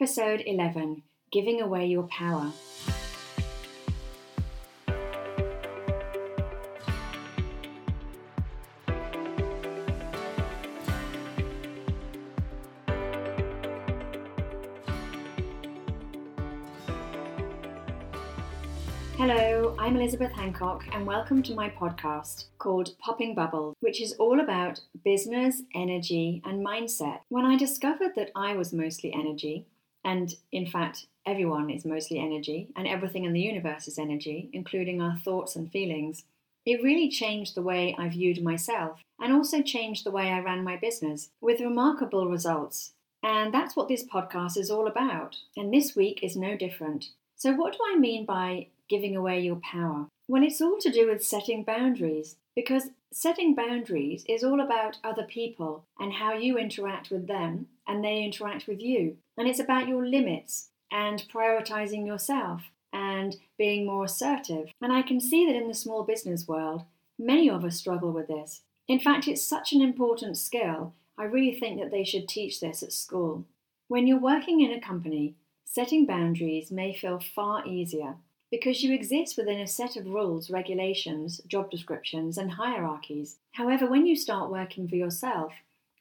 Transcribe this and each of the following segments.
Episode 11 Giving Away Your Power. Hello, I'm Elizabeth Hancock, and welcome to my podcast called Popping Bubbles, which is all about business, energy, and mindset. When I discovered that I was mostly energy, and in fact, everyone is mostly energy, and everything in the universe is energy, including our thoughts and feelings, it really changed the way I viewed myself and also changed the way I ran my business with remarkable results. And that's what this podcast is all about. And this week is no different. So, what do I mean by giving away your power? Well, it's all to do with setting boundaries because setting boundaries is all about other people and how you interact with them and they interact with you. And it's about your limits and prioritizing yourself and being more assertive. And I can see that in the small business world, many of us struggle with this. In fact, it's such an important skill, I really think that they should teach this at school. When you're working in a company, setting boundaries may feel far easier because you exist within a set of rules, regulations, job descriptions, and hierarchies. However, when you start working for yourself,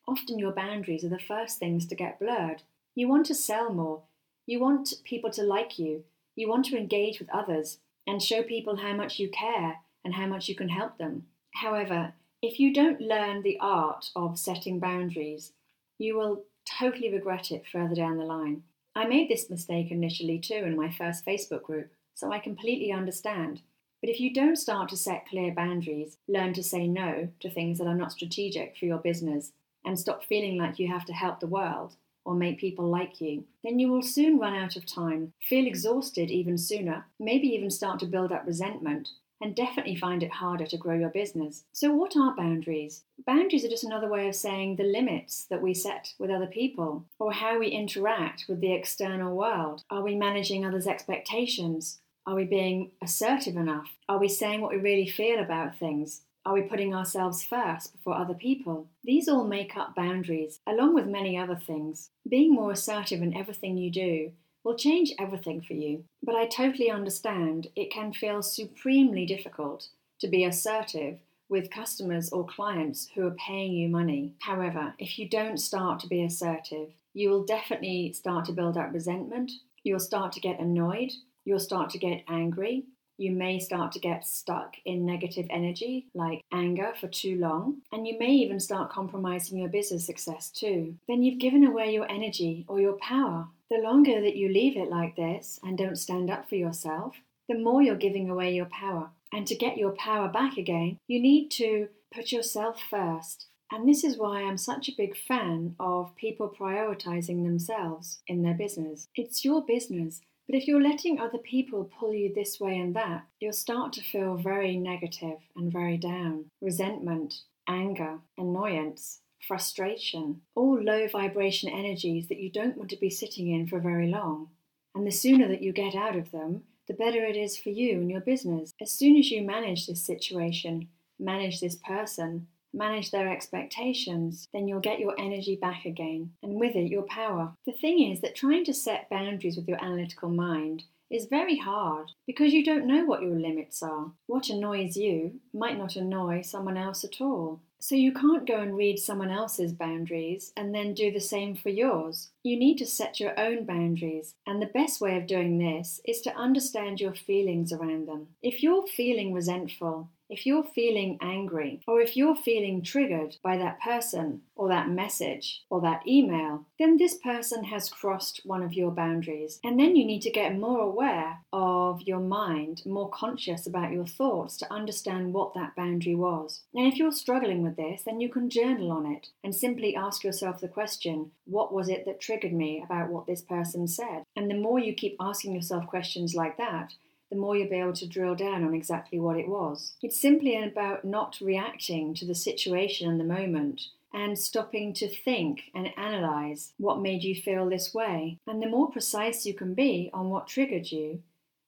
often your boundaries are the first things to get blurred. You want to sell more, you want people to like you, you want to engage with others and show people how much you care and how much you can help them. However, if you don't learn the art of setting boundaries, you will totally regret it further down the line. I made this mistake initially too in my first Facebook group so I completely understand. But if you don't start to set clear boundaries, learn to say no to things that are not strategic for your business, and stop feeling like you have to help the world or make people like you, then you will soon run out of time, feel exhausted even sooner, maybe even start to build up resentment, and definitely find it harder to grow your business. So, what are boundaries? Boundaries are just another way of saying the limits that we set with other people, or how we interact with the external world. Are we managing others' expectations? Are we being assertive enough? Are we saying what we really feel about things? Are we putting ourselves first before other people? These all make up boundaries, along with many other things. Being more assertive in everything you do will change everything for you, but I totally understand it can feel supremely difficult to be assertive with customers or clients who are paying you money. However, if you don't start to be assertive, you will definitely start to build up resentment, you'll start to get annoyed, you'll start to get angry. You may start to get stuck in negative energy like anger for too long, and you may even start compromising your business success too. Then you've given away your energy or your power. The longer that you leave it like this and don't stand up for yourself, the more you're giving away your power. And to get your power back again, you need to put yourself first. And this is why I'm such a big fan of people prioritizing themselves in their business. It's your business. But if you're letting other people pull you this way and that, you'll start to feel very negative and very down. Resentment, anger, annoyance, frustration, all low vibration energies that you don't want to be sitting in for very long. And the sooner that you get out of them, the better it is for you and your business. As soon as you manage this situation, manage this person, manage their expectations, then you'll get your energy back again, and with it, your power. The thing is that trying to set boundaries with your analytical mind is very hard because you don't know what your limits are. What annoys you might not annoy someone else at all. So you can't go and read someone else's boundaries and then do the same for yours. You need to set your own boundaries, and the best way of doing this is to understand your feelings around them. If you're feeling resentful, if you're feeling angry or if you're feeling triggered by that person or that message or that email, then this person has crossed one of your boundaries. And then you need to get more aware of your mind, more conscious about your thoughts to understand what that boundary was. And if you're struggling with this, then you can journal on it and simply ask yourself the question what was it that triggered me about what this person said? And the more you keep asking yourself questions like that, the more you'll be able to drill down on exactly what it was. It's simply about not reacting to the situation and the moment and stopping to think and analyze what made you feel this way. And the more precise you can be on what triggered you,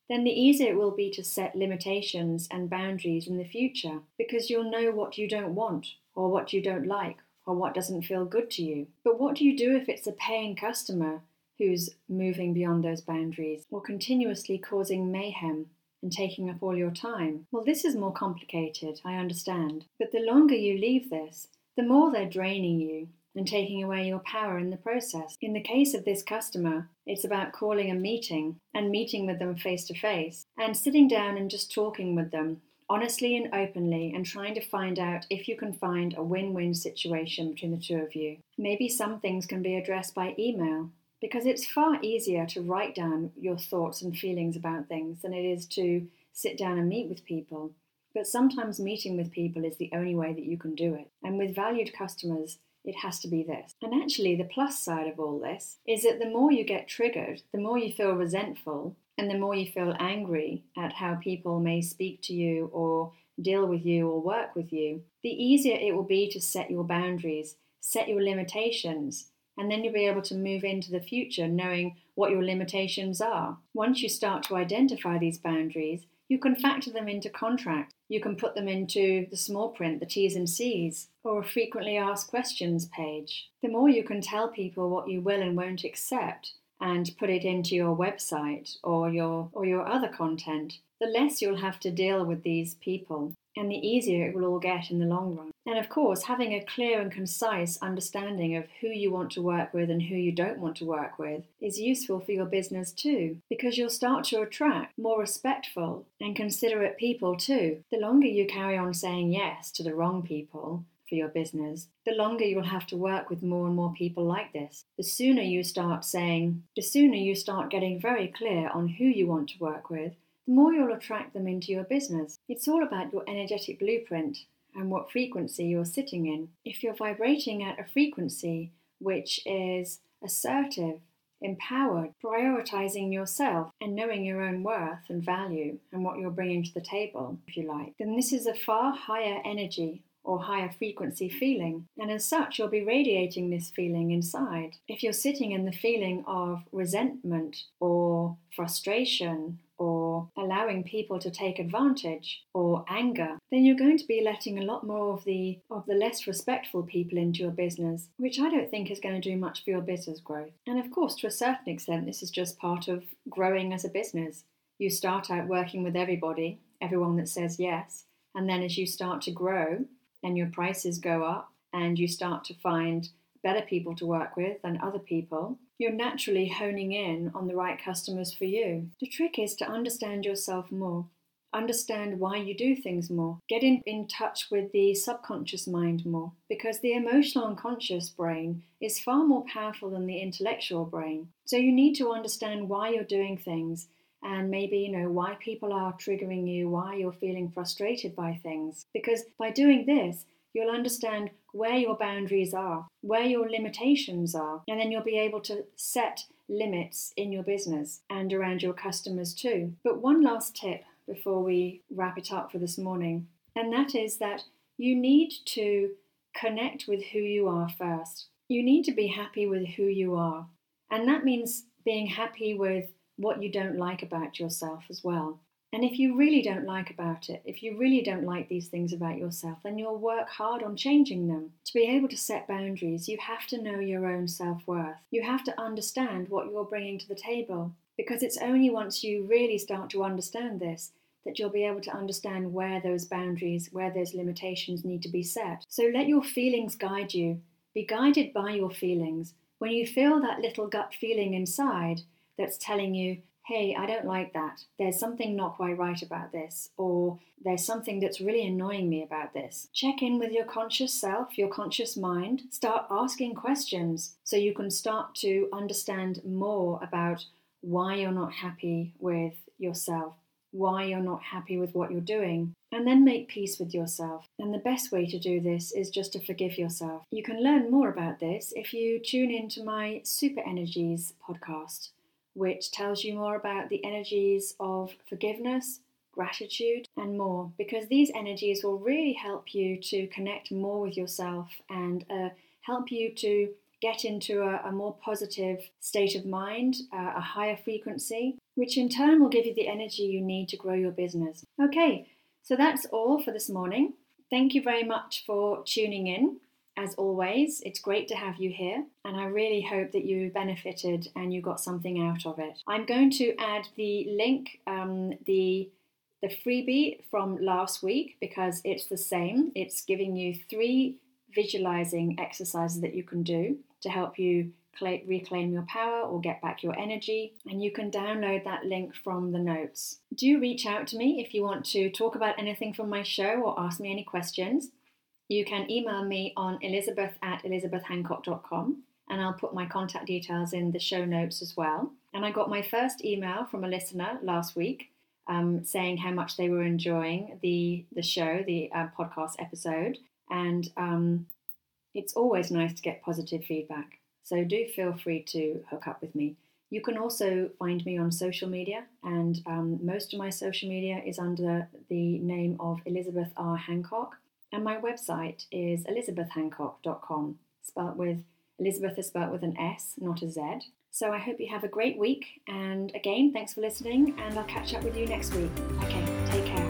then the easier it will be to set limitations and boundaries in the future because you'll know what you don't want or what you don't like or what doesn't feel good to you. But what do you do if it's a paying customer who's moving beyond those boundaries or continuously causing mayhem and taking up all your time. Well, this is more complicated, I understand. But the longer you leave this, the more they're draining you and taking away your power in the process. In the case of this customer, it's about calling a meeting and meeting with them face to face and sitting down and just talking with them honestly and openly and trying to find out if you can find a win win situation between the two of you. Maybe some things can be addressed by email because it's far easier to write down your thoughts and feelings about things than it is to sit down and meet with people. But sometimes meeting with people is the only way that you can do it. And with valued customers, it has to be this. And actually, the plus side of all this is that the more you get triggered, the more you feel resentful, and the more you feel angry at how people may speak to you or deal with you or work with you, the easier it will be to set your boundaries, set your limitations, and then you'll be able to move into the future knowing what your limitations are. Once you start to identify these boundaries, you can factor them into contracts. You can put them into the small print, the T's and C's, or a frequently asked questions page. The more you can tell people what you will and won't accept and put it into your website or your or your other content, the less you'll have to deal with these people and the easier it will all get in the long run. And of course, having a clear and concise understanding of who you want to work with and who you don't want to work with is useful for your business too, because you'll start to attract more respectful and considerate people too. The longer you carry on saying yes to the wrong people, for your business, the longer you'll have to work with more and more people like this. The sooner you start saying, the sooner you start getting very clear on who you want to work with, the more you'll attract them into your business. It's all about your energetic blueprint and what frequency you're sitting in. If you're vibrating at a frequency which is assertive, empowered, prioritizing yourself and knowing your own worth and value and what you're bringing to the table, if you like, then this is a far higher energy or higher frequency feeling. And as such, you'll be radiating this feeling inside. If you're sitting in the feeling of resentment or frustration allowing people to take advantage or anger, then you're going to be letting a lot more of the of the less respectful people into your business, which I don't think is going to do much for your business growth. And of course, to a certain extent, this is just part of growing as a business. You start out working with everybody, everyone that says yes, and then as you start to grow and your prices go up and you start to find better people to work with than other people, you're naturally honing in on the right customers for you. The trick is to understand yourself more, understand why you do things more, get in, in touch with the subconscious mind more, because the emotional unconscious brain is far more powerful than the intellectual brain. So you need to understand why you're doing things and maybe you know why people are triggering you, why you're feeling frustrated by things. Because by doing this, you'll understand where your boundaries are, where your limitations are, and then you'll be able to set limits in your business and around your customers too. But one last tip before we wrap it up for this morning, and that is that you need to connect with who you are first. You need to be happy with who you are. And that means being happy with what you don't like about yourself as well. And if you really don't like about it, if you really don't like these things about yourself, then you'll work hard on changing them. To be able to set boundaries, you have to know your own self worth. You have to understand what you're bringing to the table. Because it's only once you really start to understand this that you'll be able to understand where those boundaries, where those limitations need to be set. So let your feelings guide you. Be guided by your feelings. When you feel that little gut feeling inside that's telling you, hey, I don't like that. There's something not quite right about this, or there's something that's really annoying me about this. Check in with your conscious self, your conscious mind. Start asking questions so you can start to understand more about why you're not happy with yourself, why you're not happy with what you're doing, and then make peace with yourself. And the best way to do this is just to forgive yourself. You can learn more about this if you tune into my Super Energies podcast which tells you more about the energies of forgiveness, gratitude, and more, because these energies will really help you to connect more with yourself and uh, help you to get into a, a, more positive state of mind, uh, a higher frequency, which in turn will give you the energy you need to grow your business. Okay, so that's all for this morning. Thank you very much for tuning in as always, it's great to have you here, and I really hope that you benefited and you got something out of it. I'm going to add the link, um, the the freebie from last week because it's the same. It's giving you three visualizing exercises that you can do to help you reclaim your power or get back your energy. And you can download that link from the notes. Do reach out to me if you want to talk about anything from my show or ask me any questions. You can email me on elizabeth at elizabethhancock.com and I'll put my contact details in the show notes as well. And I got my first email from a listener last week um, saying how much they were enjoying the, the show, the uh, podcast episode. And um, it's always nice to get positive feedback. So do feel free to hook up with me. You can also find me on social media, and um, most of my social media is under the name of Elizabeth R. Hancock. And my website is elizabethhancock.com, spelt with Elizabeth is spelt with an S, not a Z. So I hope you have a great week. And again, thanks for listening, and I'll catch up with you next week. Okay, take care.